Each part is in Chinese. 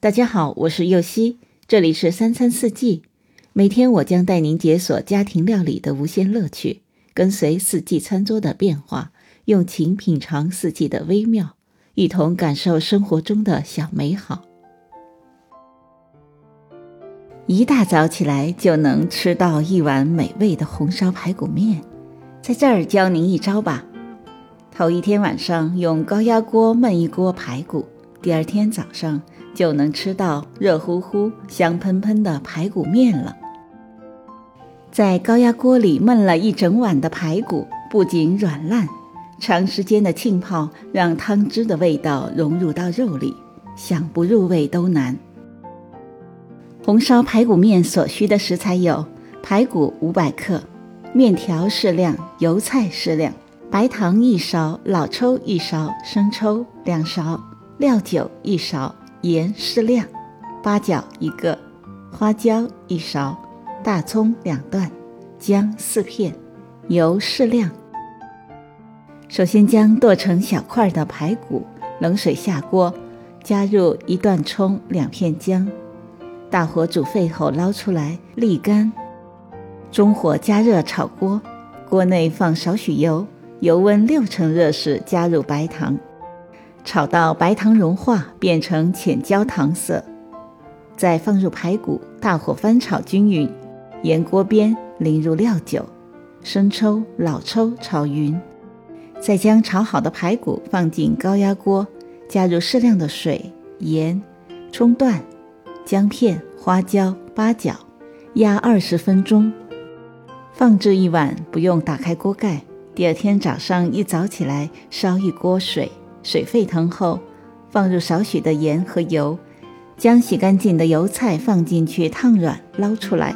大家好，我是右希，这里是三餐四季。每天我将带您解锁家庭料理的无限乐趣，跟随四季餐桌的变化，用情品尝四季的微妙，一同感受生活中的小美好。一大早起来就能吃到一碗美味的红烧排骨面，在这儿教您一招吧。头一天晚上用高压锅焖一锅排骨，第二天早上。就能吃到热乎乎、香喷喷的排骨面了。在高压锅里焖了一整晚的排骨，不仅软烂，长时间的浸泡让汤汁的味道融入到肉里，想不入味都难。红烧排骨面所需的食材有：排骨五百克，面条适量，油菜适量，白糖一勺，老抽一勺，生抽两勺，料酒一勺。盐适量，八角一个，花椒一勺，大葱两段，姜四片，油适量。首先将剁成小块的排骨冷水下锅，加入一段葱、两片姜，大火煮沸后捞出来沥干。中火加热炒锅，锅内放少许油，油温六成热时加入白糖。炒到白糖融化，变成浅焦糖色，再放入排骨，大火翻炒均匀，沿锅边淋入料酒、生抽、老抽炒匀，再将炒好的排骨放进高压锅，加入适量的水、盐、葱段、姜片、花椒、八角，压二十分钟，放置一晚，不用打开锅盖。第二天早上一早起来，烧一锅水。水沸腾后，放入少许的盐和油，将洗干净的油菜放进去烫软，捞出来，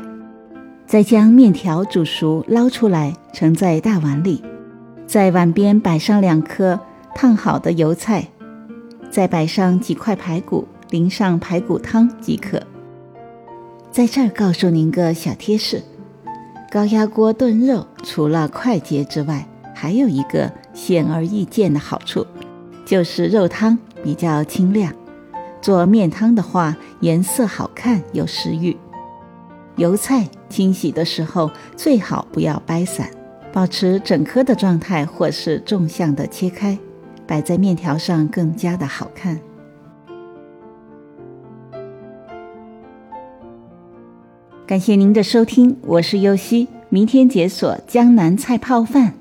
再将面条煮熟，捞出来盛在大碗里，在碗边摆上两颗烫好的油菜，再摆上几块排骨，淋上排骨汤即可。在这儿告诉您个小贴士：高压锅炖肉除了快捷之外，还有一个显而易见的好处。就是肉汤比较清亮，做面汤的话颜色好看有食欲。油菜清洗的时候最好不要掰散，保持整颗的状态或是纵向的切开，摆在面条上更加的好看。感谢您的收听，我是优西，明天解锁江南菜泡饭。